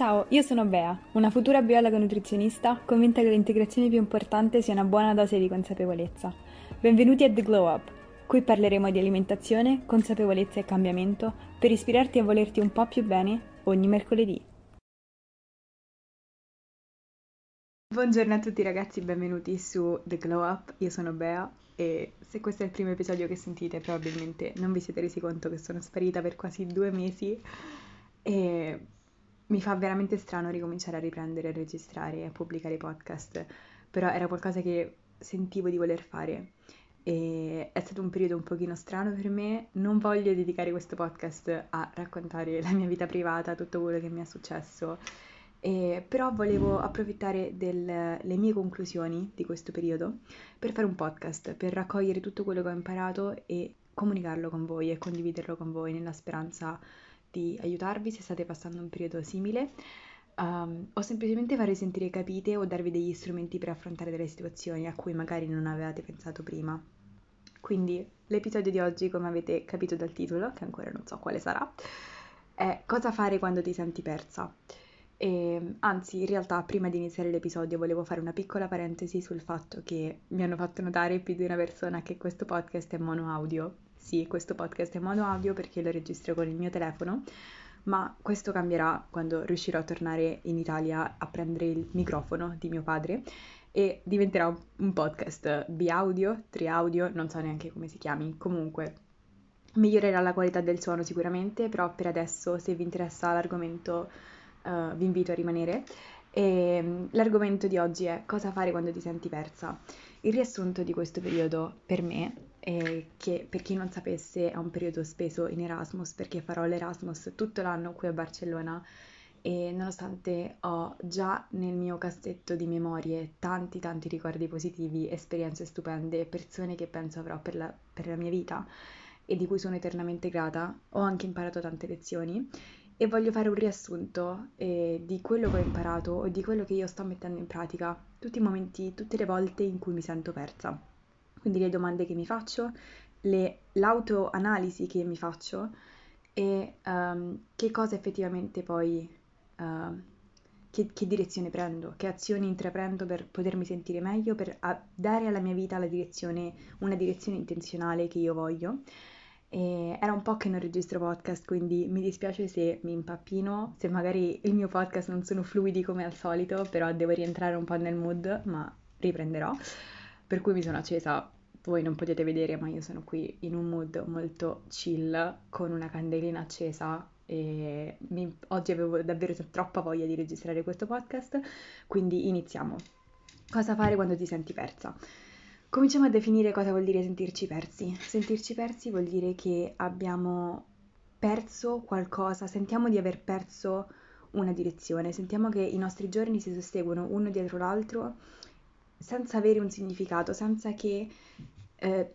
Ciao, io sono Bea, una futura biologa nutrizionista convinta che l'integrazione più importante sia una buona dose di consapevolezza. Benvenuti a The Glow Up, qui parleremo di alimentazione, consapevolezza e cambiamento per ispirarti a volerti un po' più bene ogni mercoledì. Buongiorno a tutti ragazzi, benvenuti su The Glow Up, io sono Bea e se questo è il primo episodio che sentite probabilmente non vi siete resi conto che sono sparita per quasi due mesi e mi fa veramente strano ricominciare a riprendere, a registrare e a pubblicare podcast, però era qualcosa che sentivo di voler fare. E è stato un periodo un pochino strano per me, non voglio dedicare questo podcast a raccontare la mia vita privata, tutto quello che mi è successo, e, però volevo approfittare delle mie conclusioni di questo periodo per fare un podcast, per raccogliere tutto quello che ho imparato e comunicarlo con voi e condividerlo con voi nella speranza di aiutarvi se state passando un periodo simile um, o semplicemente farvi sentire capite o darvi degli strumenti per affrontare delle situazioni a cui magari non avevate pensato prima. Quindi l'episodio di oggi, come avete capito dal titolo, che ancora non so quale sarà, è cosa fare quando ti senti persa. E, anzi, in realtà, prima di iniziare l'episodio volevo fare una piccola parentesi sul fatto che mi hanno fatto notare più di una persona che questo podcast è mono audio sì, questo podcast è mono audio perché lo registro con il mio telefono, ma questo cambierà quando riuscirò a tornare in Italia a prendere il microfono di mio padre e diventerà un podcast bi-audio, tri-audio, non so neanche come si chiami, comunque migliorerà la qualità del suono sicuramente, però per adesso se vi interessa l'argomento uh, vi invito a rimanere. E, mm, l'argomento di oggi è cosa fare quando ti senti persa. Il riassunto di questo periodo per me eh, che per chi non sapesse è un periodo speso in Erasmus perché farò l'Erasmus tutto l'anno qui a Barcellona. E nonostante ho già nel mio cassetto di memorie tanti tanti ricordi positivi, esperienze stupende, persone che penso avrò per la, per la mia vita e di cui sono eternamente grata, ho anche imparato tante lezioni. E voglio fare un riassunto eh, di quello che ho imparato o di quello che io sto mettendo in pratica, tutti i momenti, tutte le volte in cui mi sento persa quindi le domande che mi faccio, le, l'autoanalisi che mi faccio e um, che cosa effettivamente poi, uh, che, che, direzione prendo, che azioni intraprendo per potermi sentire meglio, per dare alla mia vita direzione, una direzione intenzionale che io voglio. E era un po' che non registro podcast, quindi mi dispiace se mi impappino, se magari il mio podcast non sono fluidi come al solito, però devo rientrare un po' nel mood, ma riprenderò per cui mi sono accesa, voi non potete vedere, ma io sono qui in un mood molto chill, con una candelina accesa e mi, oggi avevo davvero troppa voglia di registrare questo podcast, quindi iniziamo. Cosa fare quando ti senti persa? Cominciamo a definire cosa vuol dire sentirci persi. Sentirci persi vuol dire che abbiamo perso qualcosa, sentiamo di aver perso una direzione, sentiamo che i nostri giorni si susseguono uno dietro l'altro senza avere un significato, senza che eh,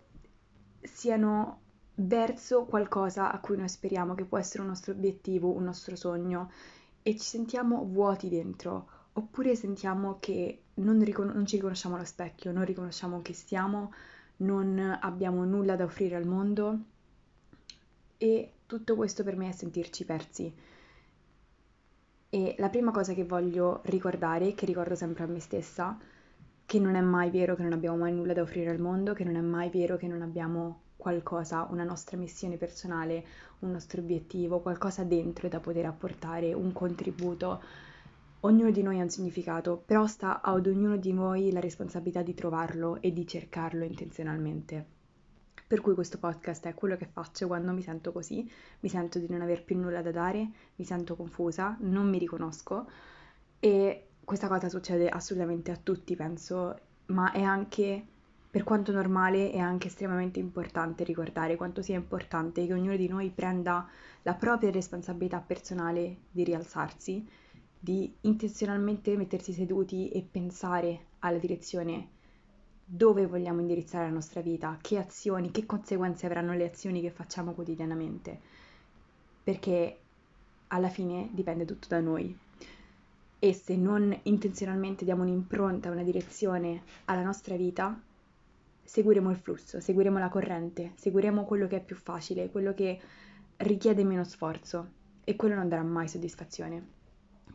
siano verso qualcosa a cui noi speriamo, che può essere un nostro obiettivo, un nostro sogno, e ci sentiamo vuoti dentro, oppure sentiamo che non, ricon- non ci riconosciamo allo specchio, non riconosciamo chi siamo, non abbiamo nulla da offrire al mondo e tutto questo per me è sentirci persi. E la prima cosa che voglio ricordare, che ricordo sempre a me stessa, che non è mai vero che non abbiamo mai nulla da offrire al mondo, che non è mai vero che non abbiamo qualcosa, una nostra missione personale, un nostro obiettivo, qualcosa dentro da poter apportare, un contributo. Ognuno di noi ha un significato, però sta ad ognuno di noi la responsabilità di trovarlo e di cercarlo intenzionalmente. Per cui questo podcast è quello che faccio quando mi sento così, mi sento di non aver più nulla da dare, mi sento confusa, non mi riconosco e questa cosa succede assolutamente a tutti, penso, ma è anche, per quanto normale, è anche estremamente importante ricordare quanto sia importante che ognuno di noi prenda la propria responsabilità personale di rialzarsi, di intenzionalmente mettersi seduti e pensare alla direzione dove vogliamo indirizzare la nostra vita, che azioni, che conseguenze avranno le azioni che facciamo quotidianamente, perché alla fine dipende tutto da noi, e se non intenzionalmente diamo un'impronta, una direzione alla nostra vita, seguiremo il flusso, seguiremo la corrente, seguiremo quello che è più facile, quello che richiede meno sforzo e quello non darà mai soddisfazione.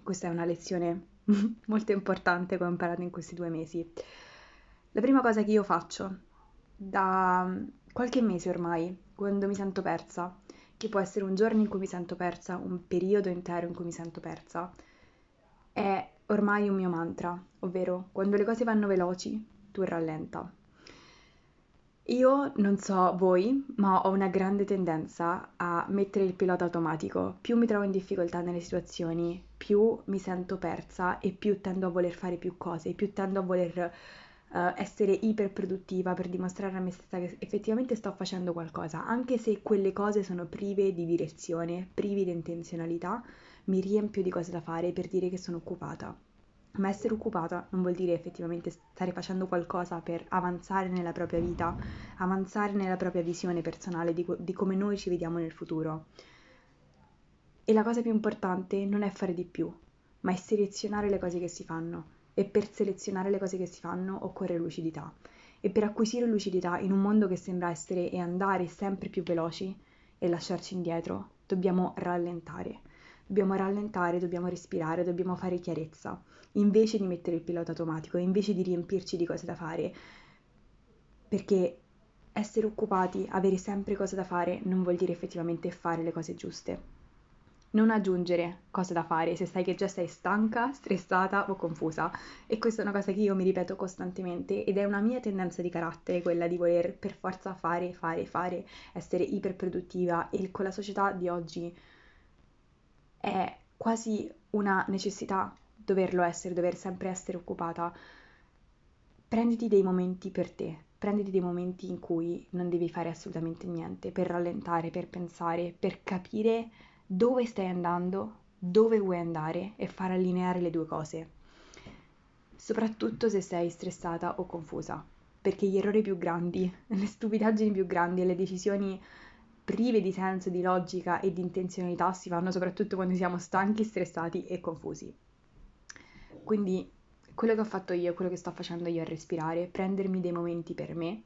questa è una lezione molto importante che ho imparato in questi due mesi. La prima cosa che io faccio da qualche mese ormai, quando mi sento persa, che può essere un giorno in cui mi sento persa, un periodo intero in cui mi sento persa, è ormai un mio mantra, ovvero quando le cose vanno veloci, tu rallenta. Io non so voi, ma ho una grande tendenza a mettere il pilota automatico. Più mi trovo in difficoltà nelle situazioni, più mi sento persa e più tendo a voler fare più cose, più tendo a voler uh, essere iperproduttiva per dimostrare a me stessa che effettivamente sto facendo qualcosa, anche se quelle cose sono prive di direzione, prive di intenzionalità, mi riempio di cose da fare per dire che sono occupata. Ma essere occupata non vuol dire effettivamente stare facendo qualcosa per avanzare nella propria vita, avanzare nella propria visione personale di, di come noi ci vediamo nel futuro. E la cosa più importante non è fare di più, ma è selezionare le cose che si fanno. E per selezionare le cose che si fanno occorre lucidità. E per acquisire lucidità in un mondo che sembra essere e andare sempre più veloci e lasciarci indietro, dobbiamo rallentare dobbiamo rallentare, dobbiamo respirare, dobbiamo fare chiarezza, invece di mettere il pilota automatico, invece di riempirci di cose da fare, perché essere occupati, avere sempre cose da fare, non vuol dire effettivamente fare le cose giuste. Non aggiungere cose da fare se sai che già sei stanca, stressata o confusa. E questa è una cosa che io mi ripeto costantemente ed è una mia tendenza di carattere, quella di voler per forza fare, fare, fare, essere iperproduttiva e con la società di oggi è quasi una necessità doverlo essere, dover sempre essere occupata. Prenditi dei momenti per te, prenditi dei momenti in cui non devi fare assolutamente niente, per rallentare, per pensare, per capire dove stai andando, dove vuoi andare e far allineare le due cose. Soprattutto se sei stressata o confusa, perché gli errori più grandi, le stupidaggini più grandi e le decisioni prive di senso, di logica e di intenzionalità si fanno soprattutto quando siamo stanchi, stressati e confusi. Quindi quello che ho fatto io, quello che sto facendo io è respirare, prendermi dei momenti per me,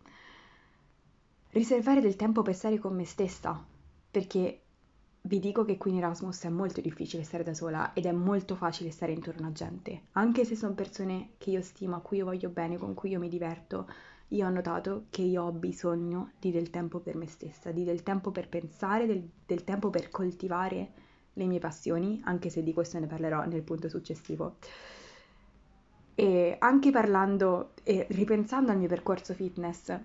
riservare del tempo per stare con me stessa, perché vi dico che qui in Erasmus è molto difficile stare da sola ed è molto facile stare intorno a gente, anche se sono persone che io stimo, a cui io voglio bene, con cui io mi diverto, io ho notato che io ho bisogno di del tempo per me stessa, di del tempo per pensare, del, del tempo per coltivare le mie passioni, anche se di questo ne parlerò nel punto successivo. E anche parlando e ripensando al mio percorso fitness,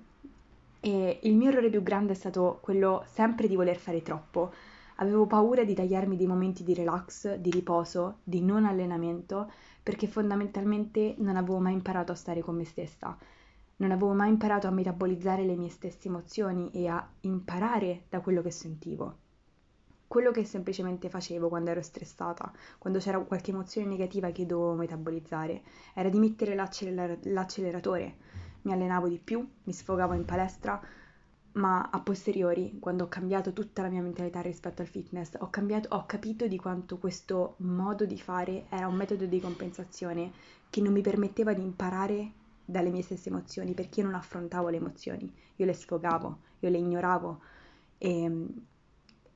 il mio errore più grande è stato quello sempre di voler fare troppo. Avevo paura di tagliarmi dei momenti di relax, di riposo, di non allenamento, perché fondamentalmente non avevo mai imparato a stare con me stessa non avevo mai imparato a metabolizzare le mie stesse emozioni e a imparare da quello che sentivo. Quello che semplicemente facevo quando ero stressata, quando c'era qualche emozione negativa che dovevo metabolizzare, era di mettere l'acceler- l'acceleratore. Mi allenavo di più, mi sfogavo in palestra, ma a posteriori, quando ho cambiato tutta la mia mentalità rispetto al fitness, ho, cambiato, ho capito di quanto questo modo di fare era un metodo di compensazione che non mi permetteva di imparare dalle mie stesse emozioni perché io non affrontavo le emozioni, io le sfogavo, io le ignoravo e,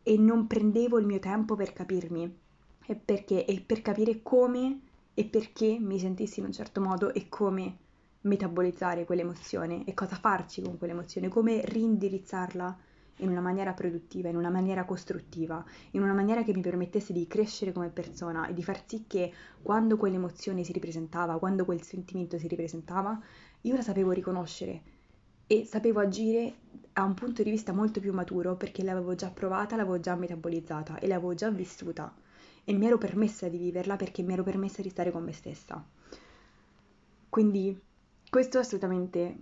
e non prendevo il mio tempo per capirmi e, perché, e per capire come e perché mi sentissi in un certo modo e come metabolizzare quell'emozione e cosa farci con quell'emozione, come rindirizzarla in una maniera produttiva, in una maniera costruttiva, in una maniera che mi permettesse di crescere come persona e di far sì che quando quell'emozione si ripresentava, quando quel sentimento si ripresentava, io la sapevo riconoscere e sapevo agire a un punto di vista molto più maturo perché l'avevo già provata, l'avevo già metabolizzata e l'avevo già vissuta e mi ero permessa di viverla perché mi ero permessa di stare con me stessa. Quindi questo è assolutamente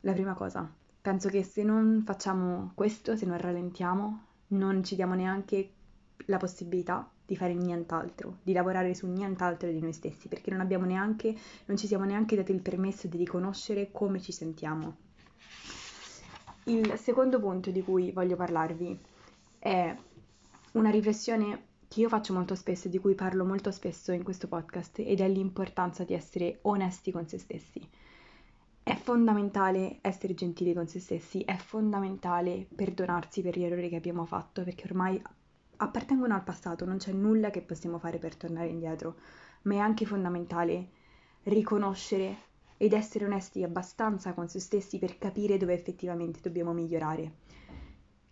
la prima cosa. Penso che se non facciamo questo, se non rallentiamo, non ci diamo neanche la possibilità di fare nient'altro, di lavorare su nient'altro di noi stessi, perché non abbiamo neanche, non ci siamo neanche dati il permesso di riconoscere come ci sentiamo. Il secondo punto di cui voglio parlarvi è una riflessione che io faccio molto spesso e di cui parlo molto spesso in questo podcast ed è l'importanza di essere onesti con se stessi. È fondamentale essere gentili con se stessi, è fondamentale perdonarsi per gli errori che abbiamo fatto, perché ormai appartengono al passato, non c'è nulla che possiamo fare per tornare indietro, ma è anche fondamentale riconoscere ed essere onesti abbastanza con se stessi per capire dove effettivamente dobbiamo migliorare.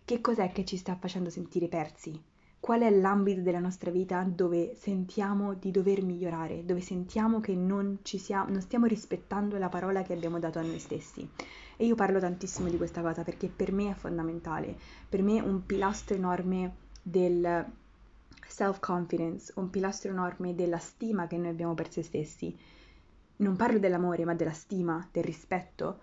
Che cos'è che ci sta facendo sentire persi? Qual è l'ambito della nostra vita dove sentiamo di dover migliorare, dove sentiamo che non, siamo, non stiamo rispettando la parola che abbiamo dato a noi stessi? E io parlo tantissimo di questa cosa perché per me è fondamentale, per me è un pilastro enorme del self-confidence, un pilastro enorme della stima che noi abbiamo per se stessi non parlo dell'amore, ma della stima, del rispetto,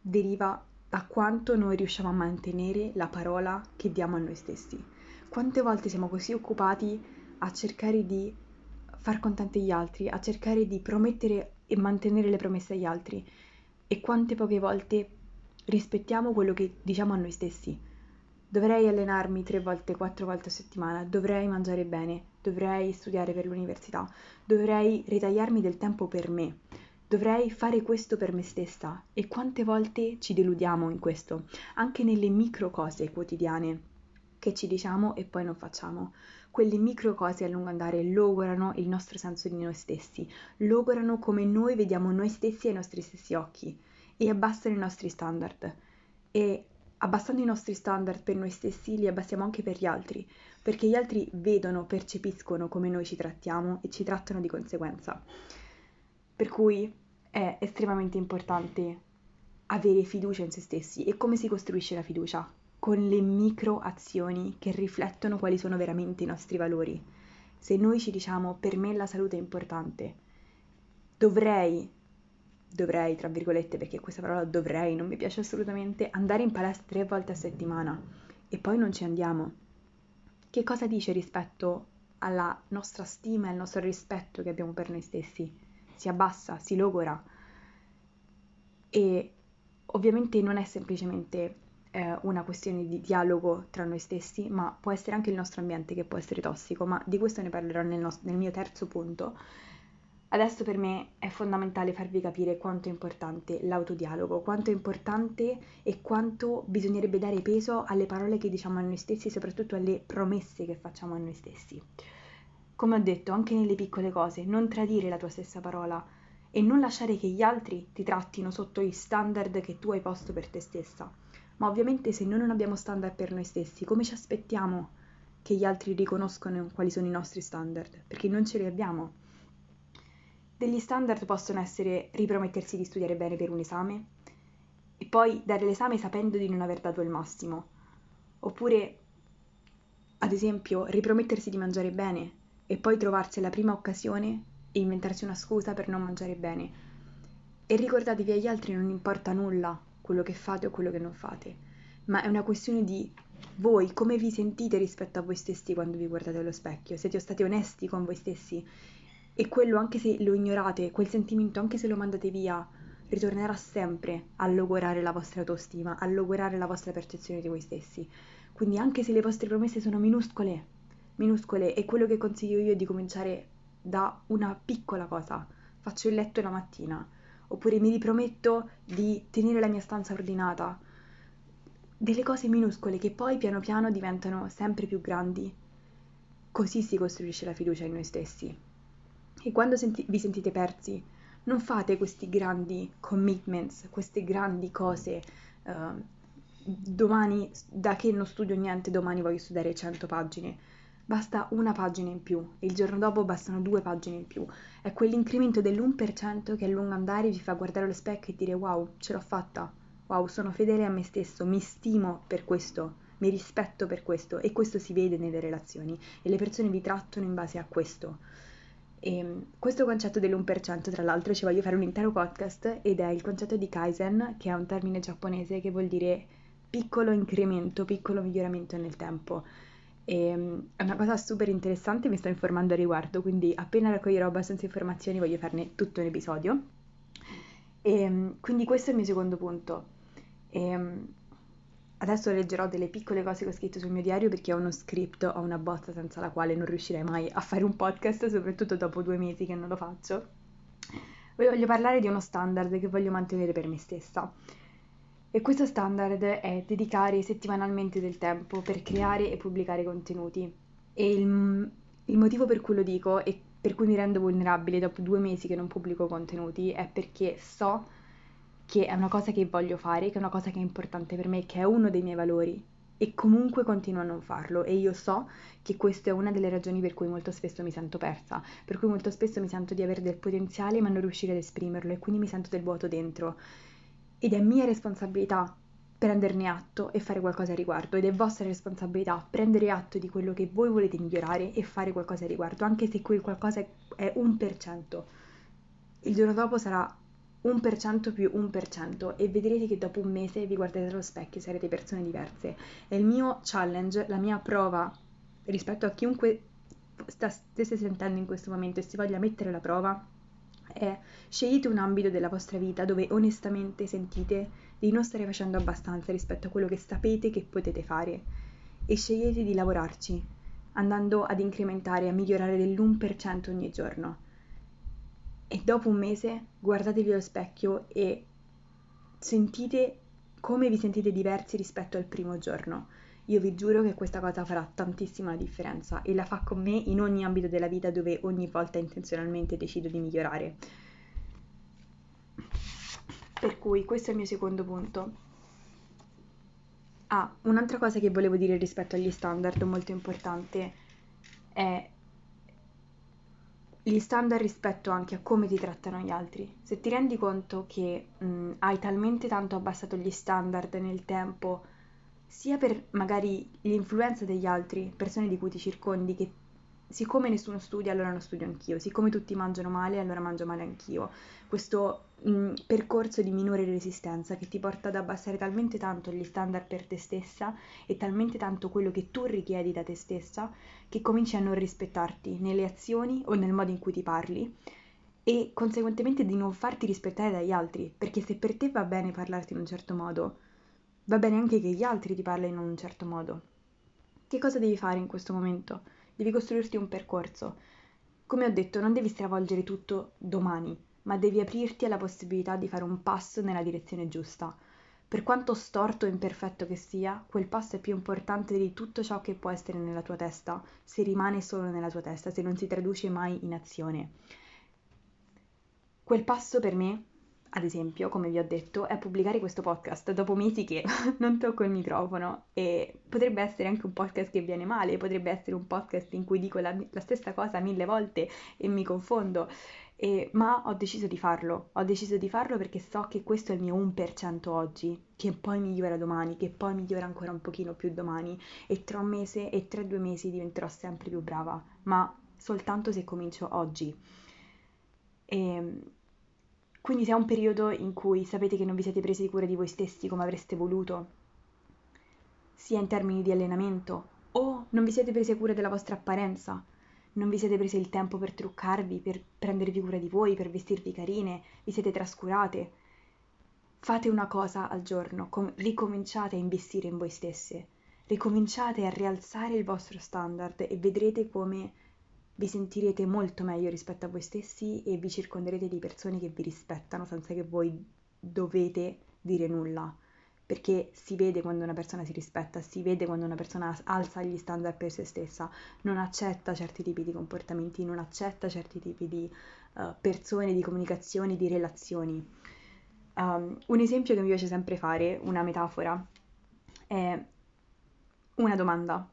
deriva da quanto noi riusciamo a mantenere la parola che diamo a noi stessi. Quante volte siamo così occupati a cercare di far contenti gli altri, a cercare di promettere e mantenere le promesse agli altri e quante poche volte rispettiamo quello che diciamo a noi stessi. Dovrei allenarmi tre volte, quattro volte a settimana, dovrei mangiare bene, dovrei studiare per l'università, dovrei ritagliarmi del tempo per me, dovrei fare questo per me stessa. E quante volte ci deludiamo in questo, anche nelle micro cose quotidiane che ci diciamo e poi non facciamo. Quelle micro cose a lungo andare logorano il nostro senso di noi stessi, logorano come noi vediamo noi stessi ai nostri stessi occhi e abbassano i nostri standard. E abbassando i nostri standard per noi stessi, li abbassiamo anche per gli altri, perché gli altri vedono, percepiscono come noi ci trattiamo e ci trattano di conseguenza. Per cui è estremamente importante avere fiducia in se stessi. E come si costruisce la fiducia? Con le micro azioni che riflettono quali sono veramente i nostri valori. Se noi ci diciamo per me la salute è importante, dovrei dovrei, tra virgolette, perché questa parola dovrei non mi piace assolutamente, andare in palestra tre volte a settimana e poi non ci andiamo. Che cosa dice rispetto alla nostra stima e al nostro rispetto che abbiamo per noi stessi? Si abbassa, si logora. E ovviamente non è semplicemente eh, una questione di dialogo tra noi stessi, ma può essere anche il nostro ambiente che può essere tossico, ma di questo ne parlerò nel, nostro, nel mio terzo punto Adesso per me è fondamentale farvi capire quanto è importante l'autodialogo, quanto è importante e quanto bisognerebbe dare peso alle parole che diciamo a noi stessi soprattutto alle promesse che facciamo a noi stessi. Come ho detto, anche nelle piccole cose, non tradire la tua stessa parola e non lasciare che gli altri ti trattino sotto i standard che tu hai posto per te stessa. Ma ovviamente se noi non abbiamo standard per noi stessi, come ci aspettiamo che gli altri riconoscano quali sono i nostri standard? Perché non ce li abbiamo. Degli standard possono essere ripromettersi di studiare bene per un esame e poi dare l'esame sapendo di non aver dato il massimo. Oppure, ad esempio, ripromettersi di mangiare bene e poi trovarsi alla prima occasione e inventarsi una scusa per non mangiare bene. E ricordatevi agli altri non importa nulla quello che fate o quello che non fate, ma è una questione di voi come vi sentite rispetto a voi stessi quando vi guardate allo specchio. Siete stati onesti con voi stessi e quello, anche se lo ignorate, quel sentimento, anche se lo mandate via, ritornerà sempre a logorare la vostra autostima, a logorare la vostra percezione di voi stessi. Quindi anche se le vostre promesse sono minuscole, minuscole, e quello che consiglio io è di cominciare da una piccola cosa. Faccio il letto la mattina, oppure mi riprometto di tenere la mia stanza ordinata. Delle cose minuscole che poi piano piano diventano sempre più grandi. Così si costruisce la fiducia in noi stessi. E quando senti- vi sentite persi, non fate questi grandi commitments, queste grandi cose. Uh, domani, da che non studio niente, domani voglio studiare 100 pagine. Basta una pagina in più il giorno dopo bastano due pagine in più. È quell'incremento dell'1% che a lungo andare vi fa guardare allo specchio e dire wow, ce l'ho fatta, wow, sono fedele a me stesso, mi stimo per questo, mi rispetto per questo e questo si vede nelle relazioni e le persone vi trattano in base a questo. E ehm, questo concetto dell'1%, tra l'altro, ci voglio fare un intero podcast ed è il concetto di Kaizen, che è un termine giapponese che vuol dire piccolo incremento, piccolo miglioramento nel tempo. E, ehm, è una cosa super interessante, mi sto informando a riguardo, quindi appena raccoglierò abbastanza informazioni voglio farne tutto un episodio. E, ehm, quindi questo è il mio secondo punto. E, Adesso leggerò delle piccole cose che ho scritto sul mio diario perché ho uno script, ho una bozza senza la quale non riuscirei mai a fare un podcast, soprattutto dopo due mesi che non lo faccio. Voglio parlare di uno standard che voglio mantenere per me stessa. E questo standard è dedicare settimanalmente del tempo per creare e pubblicare contenuti. E il, il motivo per cui lo dico e per cui mi rendo vulnerabile dopo due mesi che non pubblico contenuti è perché so che è una cosa che voglio fare, che è una cosa che è importante per me, che è uno dei miei valori. E comunque continuo a non farlo. E io so che questa è una delle ragioni per cui molto spesso mi sento persa, per cui molto spesso mi sento di avere del potenziale ma non riuscire ad esprimerlo e quindi mi sento del vuoto dentro ed è mia responsabilità prenderne atto e fare qualcosa a riguardo ed è vostra responsabilità prendere atto di quello che voi volete migliorare e fare qualcosa a riguardo, anche se quel qualcosa è un per cento. Il giorno dopo sarà 1% più 1% e vedrete che dopo un mese vi guarderete allo specchio e sarete persone diverse. E il mio challenge, la mia prova rispetto a chiunque sta, stesse sentendo in questo momento e si voglia mettere la prova è scegliete un ambito della vostra vita dove onestamente sentite di non stare facendo abbastanza rispetto a quello che sapete che potete fare e scegliete di lavorarci andando ad incrementare, a migliorare dell'1% ogni giorno e dopo un mese guardatevi allo specchio e sentite come vi sentite diversi rispetto al primo giorno. Io vi giuro che questa cosa farà tantissima differenza e la fa con me in ogni ambito della vita dove ogni volta intenzionalmente decido di migliorare. Per cui questo è il mio secondo punto. Ah, un'altra cosa che volevo dire rispetto agli standard molto importante è gli standard rispetto anche a come ti trattano gli altri. Se ti rendi conto che mh, hai talmente tanto abbassato gli standard nel tempo, sia per magari l'influenza degli altri, persone di cui ti circondi, che siccome nessuno studia, allora non studio anch'io, siccome tutti mangiano male, allora mangio male anch'io. Questo mh, percorso di minore resistenza che ti porta ad abbassare talmente tanto gli standard per te stessa e talmente tanto quello che tu richiedi da te stessa che cominci a non rispettarti nelle azioni o nel modo in cui ti parli e conseguentemente di non farti rispettare dagli altri, perché se per te va bene parlarti in un certo modo, va bene anche che gli altri ti parlino in un certo modo. Che cosa devi fare in questo momento? devi costruirti un percorso. Come ho detto, non devi stravolgere tutto domani, ma devi aprirti alla possibilità di fare un passo nella direzione giusta. Per quanto storto e imperfetto che sia, quel passo è più importante di tutto ciò che può essere nella tua testa, se rimane solo nella tua testa, se non si traduce mai in azione. Quel passo per me ad esempio, come vi ho detto, è pubblicare questo podcast dopo mesi che non tocco il microfono e potrebbe essere anche un podcast che viene male, potrebbe essere un podcast in cui dico la, la stessa cosa mille volte e mi confondo, e, ma ho deciso di farlo, ho deciso di farlo perché so che questo è il mio 1% oggi, che poi migliora domani, che poi migliora ancora un pochino più domani e tra un mese e tra due mesi diventerò sempre più brava, ma soltanto se comincio oggi. E, ehm, quindi se è un periodo in cui sapete che non vi siete presi cura di voi stessi come avreste voluto, sia in termini di allenamento, o non vi siete presi cura della vostra apparenza, non vi siete presi il tempo per truccarvi, per prendervi cura di voi, per vestirvi carine, vi siete trascurate, fate una cosa al giorno, com- ricominciate a investire in voi stesse, ricominciate a rialzare il vostro standard e vedrete come vi sentirete molto meglio rispetto a voi stessi e vi circonderete di persone che vi rispettano senza che voi dovete dire nulla. Perché si vede quando una persona si rispetta, si vede quando una persona alza gli standard per se stessa, non accetta certi tipi di comportamenti, non accetta certi tipi di uh, persone, di comunicazioni, di relazioni. Um, un esempio che mi piace sempre fare, una metafora, è una domanda.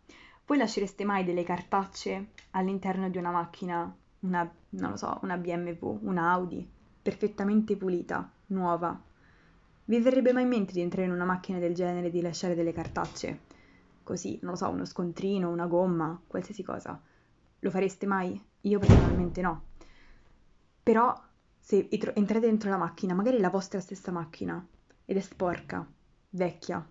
Voi lascereste mai delle cartacce all'interno di una macchina, una, non lo so, una BMW, una Audi, perfettamente pulita, nuova? Vi verrebbe mai in mente di entrare in una macchina del genere e di lasciare delle cartacce? Così, non lo so, uno scontrino, una gomma, qualsiasi cosa. Lo fareste mai? Io personalmente no. Però se entrate dentro la macchina, magari la vostra stessa macchina, ed è sporca, vecchia,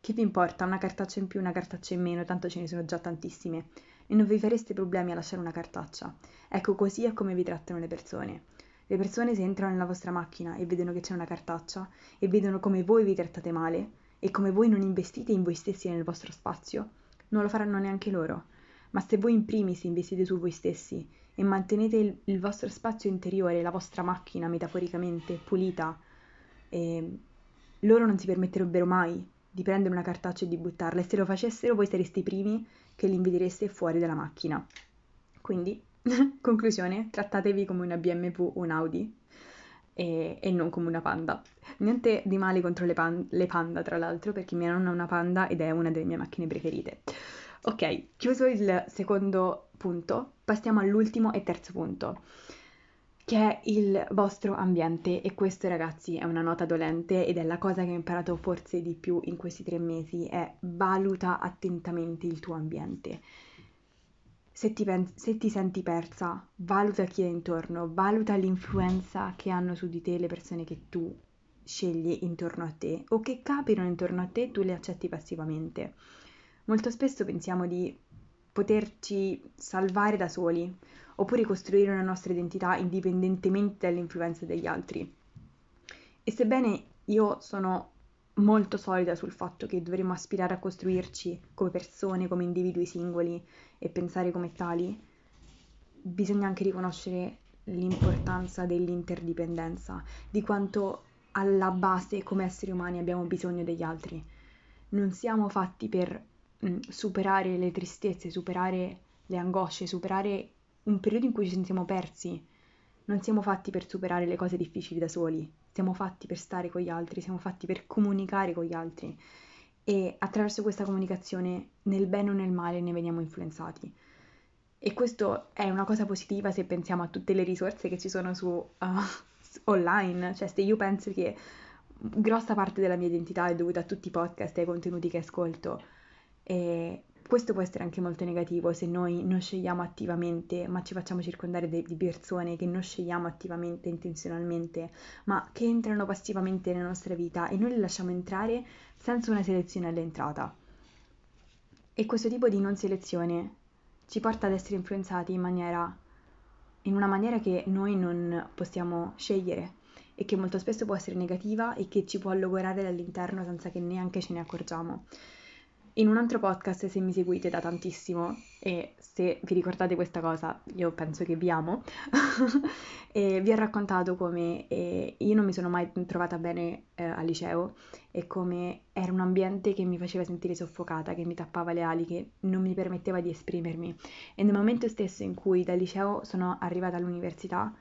che vi importa una cartaccia in più, una cartaccia in meno, tanto ce ne sono già tantissime e non vi fareste problemi a lasciare una cartaccia. Ecco, così è come vi trattano le persone. Le persone se entrano nella vostra macchina e vedono che c'è una cartaccia e vedono come voi vi trattate male e come voi non investite in voi stessi e nel vostro spazio, non lo faranno neanche loro. Ma se voi in primis investite su voi stessi e mantenete il, il vostro spazio interiore, la vostra macchina metaforicamente pulita, eh, loro non si permetterebbero mai di prendere una cartaccia e di buttarla e se lo facessero voi sareste i primi che li invidereste fuori dalla macchina. Quindi, conclusione, trattatevi come una BMW o un Audi e, e, non come una panda. Niente di male contro le, pan- le panda, tra l'altro, perché mia nonna è una panda ed è una delle mie macchine preferite. Ok, chiuso il secondo punto, passiamo all'ultimo e terzo punto, che è il vostro ambiente. E questo, ragazzi, è una nota dolente ed è la cosa che ho imparato forse di più in questi tre mesi, è valuta attentamente il tuo ambiente. Se ti, pen- se ti senti persa, valuta chi è intorno, valuta l'influenza che hanno su di te le persone che tu scegli intorno a te o che capitano intorno a te e tu le accetti passivamente Molto spesso pensiamo di poterci salvare da soli, oppure costruire una nostra identità indipendentemente dall'influenza degli altri. E sebbene io sono molto solida sul fatto che dovremmo aspirare a costruirci come persone, come individui singoli e pensare come tali, bisogna anche riconoscere l'importanza dell'interdipendenza, di quanto alla base come esseri umani abbiamo bisogno degli altri. Non siamo fatti per Mm, superare le tristezze, superare le angosce, superare un periodo in cui ci sentiamo persi. Non siamo fatti per superare le cose difficili da soli, siamo fatti per stare con gli altri, siamo fatti per comunicare con gli altri e attraverso questa comunicazione, nel bene o nel male, ne veniamo influenzati. E questo è una cosa positiva se pensiamo a tutte le risorse che ci sono su uh, online, cioè se io penso che grossa parte della mia identità è dovuta a tutti i podcast e ai contenuti che ascolto, e questo può essere anche molto negativo se noi non scegliamo attivamente, ma ci facciamo circondare de- di persone che non scegliamo attivamente, intenzionalmente, ma che entrano passivamente nella nostra vita e noi le lasciamo entrare senza una selezione all'entrata. E questo tipo di non selezione ci porta ad essere influenzati in, maniera, in una maniera che noi non possiamo scegliere e che molto spesso può essere negativa e che ci può logorare dall'interno senza che neanche ce ne accorgiamo. In un altro podcast, se mi seguite da tantissimo e se vi ricordate questa cosa, io penso che vi amo, vi ho raccontato come eh, io non mi sono mai trovata bene eh, al liceo e come era un ambiente che mi faceva sentire soffocata, che mi tappava le ali, che non mi permetteva di esprimermi. E nel momento stesso in cui dal liceo sono arrivata all'università,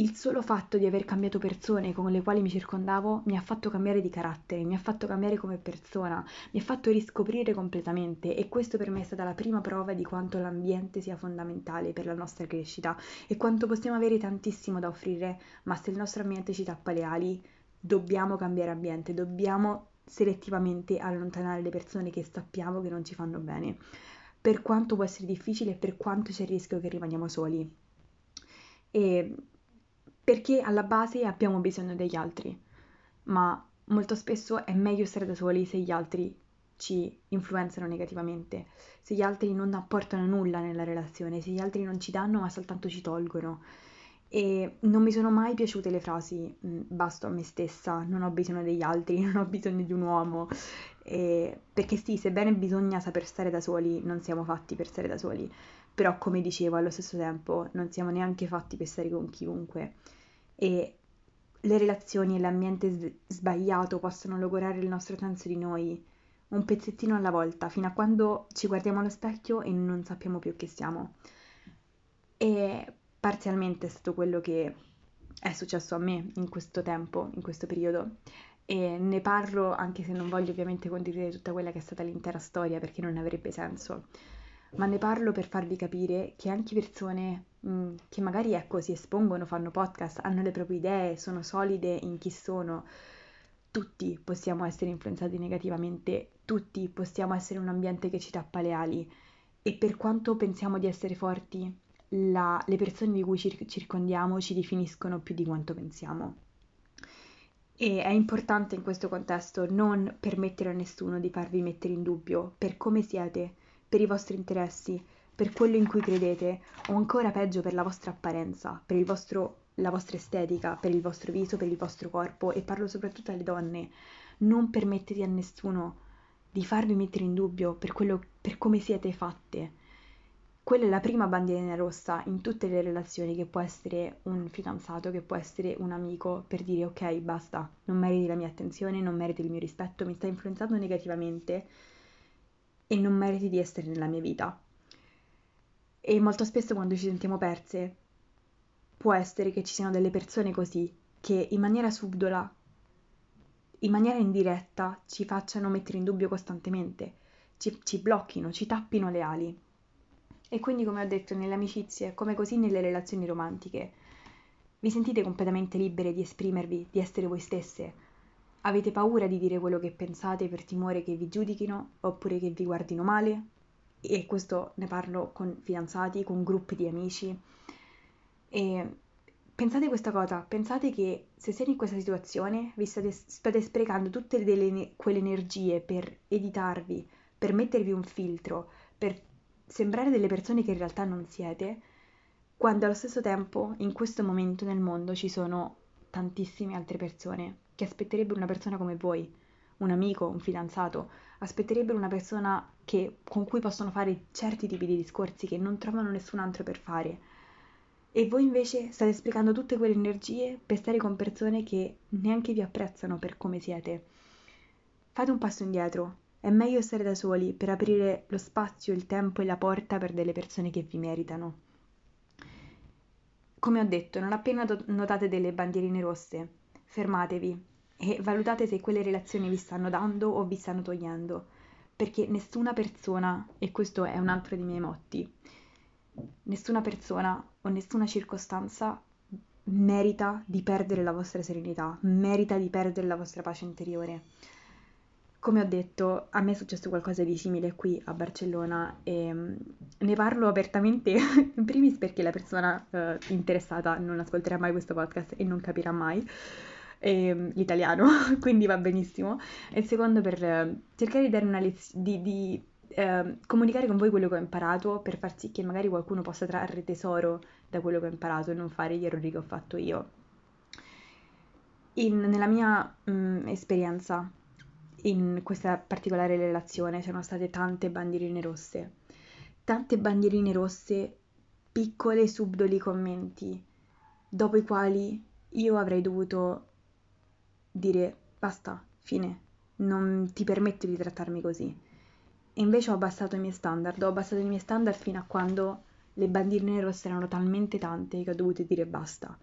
il solo fatto di aver cambiato persone con le quali mi circondavo mi ha fatto cambiare di carattere, mi ha fatto cambiare come persona, mi ha fatto riscoprire completamente e questo per me è stata la prima prova di quanto l'ambiente sia fondamentale per la nostra crescita e quanto possiamo avere tantissimo da offrire, ma se il nostro ambiente ci tappa le ali, dobbiamo cambiare ambiente, dobbiamo selettivamente allontanare le persone che sappiamo che non ci fanno bene, per quanto può essere difficile e per quanto c'è il rischio che rimaniamo soli. E perché alla base abbiamo bisogno degli altri, ma molto spesso è meglio stare da soli se gli altri ci influenzano negativamente, se gli altri non apportano nulla nella relazione, se gli altri non ci danno ma soltanto ci tolgono. E non mi sono mai piaciute le frasi mm, basto a me stessa, non ho bisogno degli altri, non ho bisogno di un uomo. E... Perché sì, sebbene bisogna saper stare da soli, non siamo fatti per stare da soli, però come dicevo allo stesso tempo non siamo neanche fatti per stare con chiunque e le relazioni e l'ambiente sbagliato possono logorare il nostro senso di noi un pezzettino alla volta, fino a quando ci guardiamo allo specchio e non sappiamo più chi siamo. E parzialmente è stato quello che è successo a me in questo tempo, in questo periodo. E ne parlo anche se non voglio ovviamente condividere tutta quella che è stata l'intera storia perché non avrebbe senso ma ne parlo per farvi capire che anche persone mh, mm, che magari ecco, si espongono, fanno podcast, hanno le proprie idee, sono solide in chi sono, tutti possiamo essere influenzati negativamente, tutti possiamo essere un ambiente che ci tappa le ali e per quanto pensiamo di essere forti, la, le persone di cui ci circondiamo ci definiscono più di quanto pensiamo. E è importante in questo contesto non permettere a nessuno di farvi mettere in dubbio per come siete, per i vostri interessi, per quello in cui credete, o ancora peggio per la vostra apparenza, per vostro, la vostra estetica, per il vostro viso, per il vostro corpo, e parlo soprattutto alle donne. Non permettete a nessuno di farvi mettere in dubbio per, quello, per come siete fatte. Quella è la prima bandierina rossa in tutte le relazioni che può essere un fidanzato, che può essere un amico, per dire ok, basta, non meriti la mia attenzione, non meriti il mio rispetto, mi sta influenzando negativamente e non meriti di essere nella mia vita. E molto spesso quando ci sentiamo perse, può essere che ci siano delle persone così che in maniera subdola, in maniera indiretta, ci facciano mettere in dubbio costantemente, ci, ci blocchino, ci tappino le ali. E quindi, come ho detto, nelle amicizie, come così nelle relazioni romantiche, vi sentite completamente libere di esprimervi, di essere voi stesse? Avete paura di dire quello che pensate per timore che vi giudichino oppure che vi guardino male? E questo ne parlo con fidanzati, con gruppi di amici. E pensate questa cosa, pensate che se siete in questa situazione vi state, state sprecando tutte delle, quelle energie per editarvi, per mettervi un filtro, per sembrare delle persone che in realtà non siete, quando allo stesso tempo in questo momento nel mondo ci sono tantissime altre persone che aspetterebbero una persona come voi, un amico, un fidanzato, aspetterebbero una persona che, con cui possono fare certi tipi di discorsi che non trovano nessun altro per fare. E voi invece state sprecando tutte quelle energie per stare con persone che neanche vi apprezzano per come siete. Fate un passo indietro. È meglio stare da soli per aprire lo spazio, il tempo e la porta per delle persone che vi meritano. Come ho detto, non appena notate delle bandierine rosse, fermatevi e valutate se quelle relazioni vi stanno dando o vi stanno togliendo, perché nessuna persona, e questo è un altro dei miei motti, nessuna persona o nessuna circostanza merita di perdere la vostra serenità, merita di perdere la vostra pace interiore. Come ho detto, a me è successo qualcosa di simile qui a Barcellona e mm, ne parlo apertamente, in primis perché la persona uh, interessata non ascolterà mai questo podcast e non capirà mai eh, l'italiano, quindi va benissimo. E il secondo per uh, cercare di dare una lezione, di, di uh, comunicare con voi quello che ho imparato per far sì che magari qualcuno possa trarre tesoro da quello che ho imparato e non fare gli errori che ho fatto io. In, nella mia mh, mm, esperienza in questa particolare relazione c'erano state tante bandierine rosse, tante bandierine rosse, piccole subdoli commenti, dopo i quali io avrei dovuto dire basta, fine, non ti permetto di trattarmi così. E invece ho abbassato i miei standard, ho abbassato i miei standard fino a quando le bandierine rosse erano talmente tante che ho dovuto dire basta.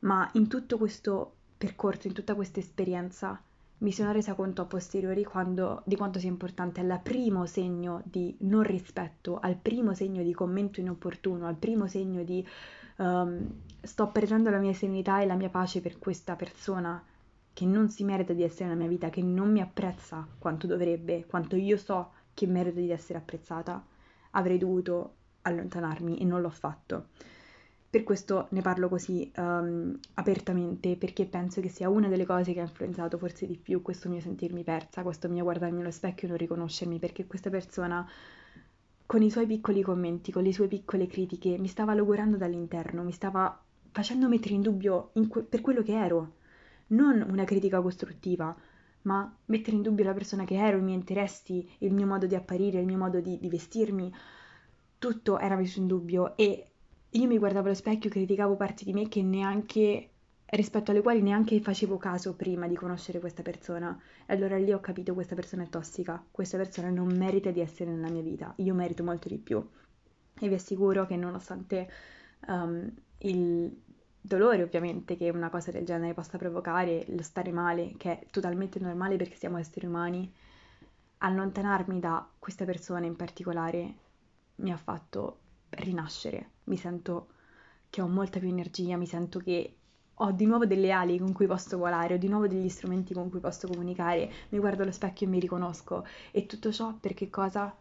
Ma in tutto questo percorso, in tutta questa esperienza, mi sono resa conto a posteriori quando, di quanto sia importante al primo segno di non rispetto, al primo segno di commento inopportuno, al primo segno di um, sto perdendo la mia serenità e la mia pace per questa persona che non si merita di essere nella mia vita, che non mi apprezza quanto dovrebbe, quanto io so che merito di essere apprezzata, avrei dovuto allontanarmi e non l'ho fatto. Per questo ne parlo così um, apertamente, perché penso che sia una delle cose che ha influenzato forse di più questo mio sentirmi persa, questo mio guardarmi allo specchio e non riconoscermi, perché questa persona con i suoi piccoli commenti, con le sue piccole critiche, mi stava logorando dall'interno, mi stava facendo mettere in dubbio in que- per quello che ero. Non una critica costruttiva, ma mettere in dubbio la persona che ero, i miei interessi, il mio modo di apparire, il mio modo di, di vestirmi. Tutto era messo in dubbio e io mi guardavo allo specchio e criticavo parti di me che neanche rispetto alle quali neanche facevo caso prima di conoscere questa persona. E allora lì ho capito questa persona è tossica, questa persona non merita di essere nella mia vita, io merito molto di più. E vi assicuro che nonostante um, il dolore ovviamente che una cosa del genere possa provocare, lo stare male, che è totalmente normale perché siamo esseri umani, allontanarmi da questa persona in particolare mi ha fatto rinascere, mi sento che ho molta più energia, mi sento che ho di nuovo delle ali con cui posso volare, ho di nuovo degli strumenti con cui posso comunicare, mi guardo allo specchio e mi riconosco. E tutto ciò per che cosa?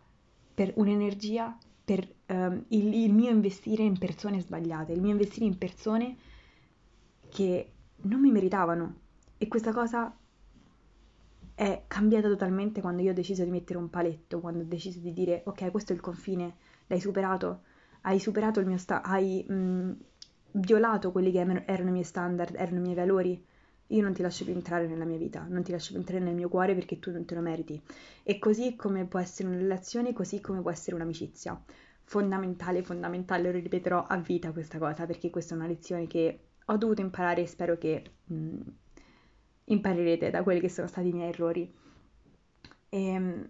Per un'energia, per um, il, il mio investire in persone sbagliate, il mio investire in persone che non mi meritavano. E questa cosa è cambiata totalmente quando io ho deciso di mettere un paletto, quando ho deciso di dire ok, questo è il confine, l'hai superato, hai superato il mio sta- hai mh, violato quelli che erano i miei standard, erano i miei valori, io non ti lascio più entrare nella mia vita, non ti lascio più entrare nel mio cuore perché tu non te lo meriti. E così come può essere una relazione, così come può essere un'amicizia. Fondamentale, fondamentale, lo ripeterò a vita questa cosa, perché questa è una lezione che ho dovuto imparare e spero che mh, mm, imparerete da quelli che sono stati i miei errori. E, ehm,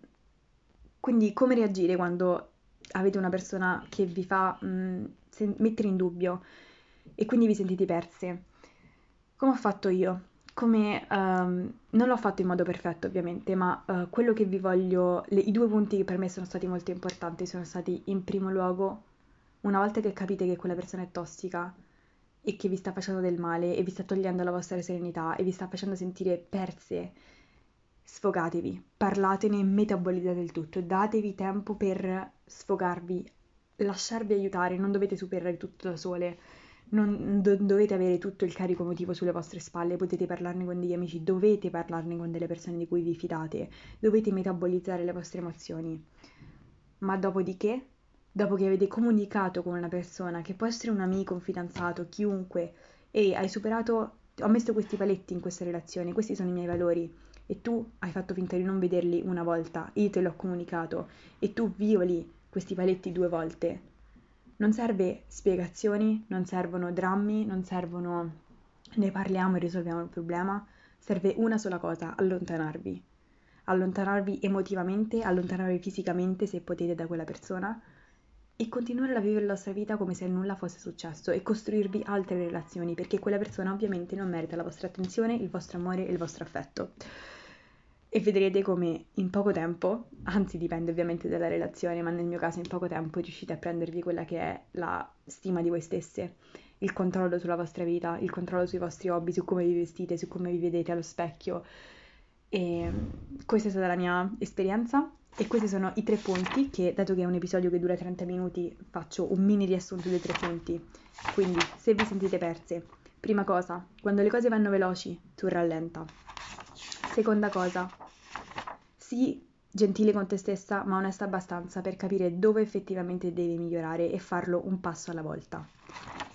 Quindi come reagire quando avete una persona che vi fa mh, mm, sen- mettere in dubbio e quindi vi sentite perse? Come ho fatto io? Come um, non l'ho fatto in modo perfetto ovviamente, ma uh, quello che vi voglio, le, i due punti che per me sono stati molto importanti sono stati in primo luogo, una volta che capite che quella persona è tossica e che vi sta facendo del male e vi sta togliendo la vostra serenità e vi sta facendo sentire perse, sfogatevi, parlatene, metabolizzate il tutto, datevi tempo per sfogarvi, lasciarvi aiutare, non dovete superare tutto da sole, non do- dovete avere tutto il carico emotivo sulle vostre spalle, potete parlarne con degli amici, dovete parlarne con delle persone di cui vi fidate, dovete metabolizzare le vostre emozioni. Ma dopodiché, dopo che avete comunicato con una persona, che può essere un amico, un fidanzato, chiunque, e hai superato, ho messo questi paletti in questa relazione, questi sono i miei valori, e tu hai fatto finta di non vederli una volta, io te l'ho comunicato e tu violi questi paletti due volte. Non serve spiegazioni, non servono drammi, non servono ne parliamo e risolviamo il problema, serve una sola cosa, allontanarvi. Allontanarvi emotivamente, allontanarvi fisicamente se potete da quella persona e continuare a vivere la vostra vita come se nulla fosse successo e costruirvi altre relazioni perché quella persona ovviamente non merita la vostra attenzione, il vostro amore e il vostro affetto e vedrete come in poco tempo, anzi dipende ovviamente dalla relazione, ma nel mio caso in poco tempo riuscite a prendervi quella che è la stima di voi stesse, il controllo sulla vostra vita, il controllo sui vostri hobby, su come vi vestite, su come vi vedete allo specchio. E questa è stata la mia esperienza e questi sono i tre punti che, dato che è un episodio che dura 30 minuti, faccio un mini riassunto dei tre punti. Quindi, se vi sentite perse, prima cosa, quando le cose vanno veloci, tu rallenta. Seconda cosa, sii gentile con te stessa, ma onesta abbastanza per capire dove effettivamente devi migliorare e farlo un passo alla volta.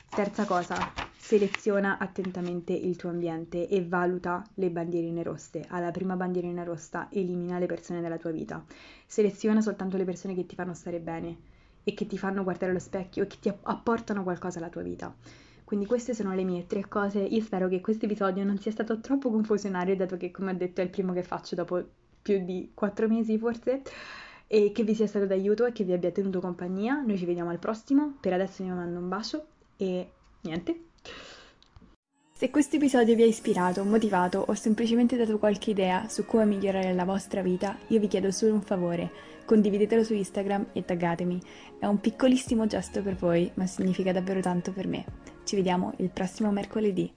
Terza cosa, seleziona attentamente il tuo ambiente e valuta le bandierine rosse. Alla prima bandierina rossa elimina le persone dalla tua vita. Seleziona soltanto le persone che ti fanno stare bene e che ti fanno guardare allo specchio e che ti apportano qualcosa alla tua vita. Quindi queste sono le mie tre cose. Io spero che questo episodio non sia stato troppo confusionario, dato che, come ho detto, è il primo che faccio dopo più di quattro mesi forse. E che vi sia stato d'aiuto e che vi abbia tenuto compagnia. Noi ci vediamo al prossimo. Per adesso vi mando un bacio e niente. Se questo episodio vi ha ispirato, motivato o semplicemente dato qualche idea su come migliorare la vostra vita, io vi chiedo solo un favore, condividetelo su Instagram e taggatemi. È un piccolissimo gesto per voi, ma significa davvero tanto per me. Ci vediamo il prossimo mercoledì.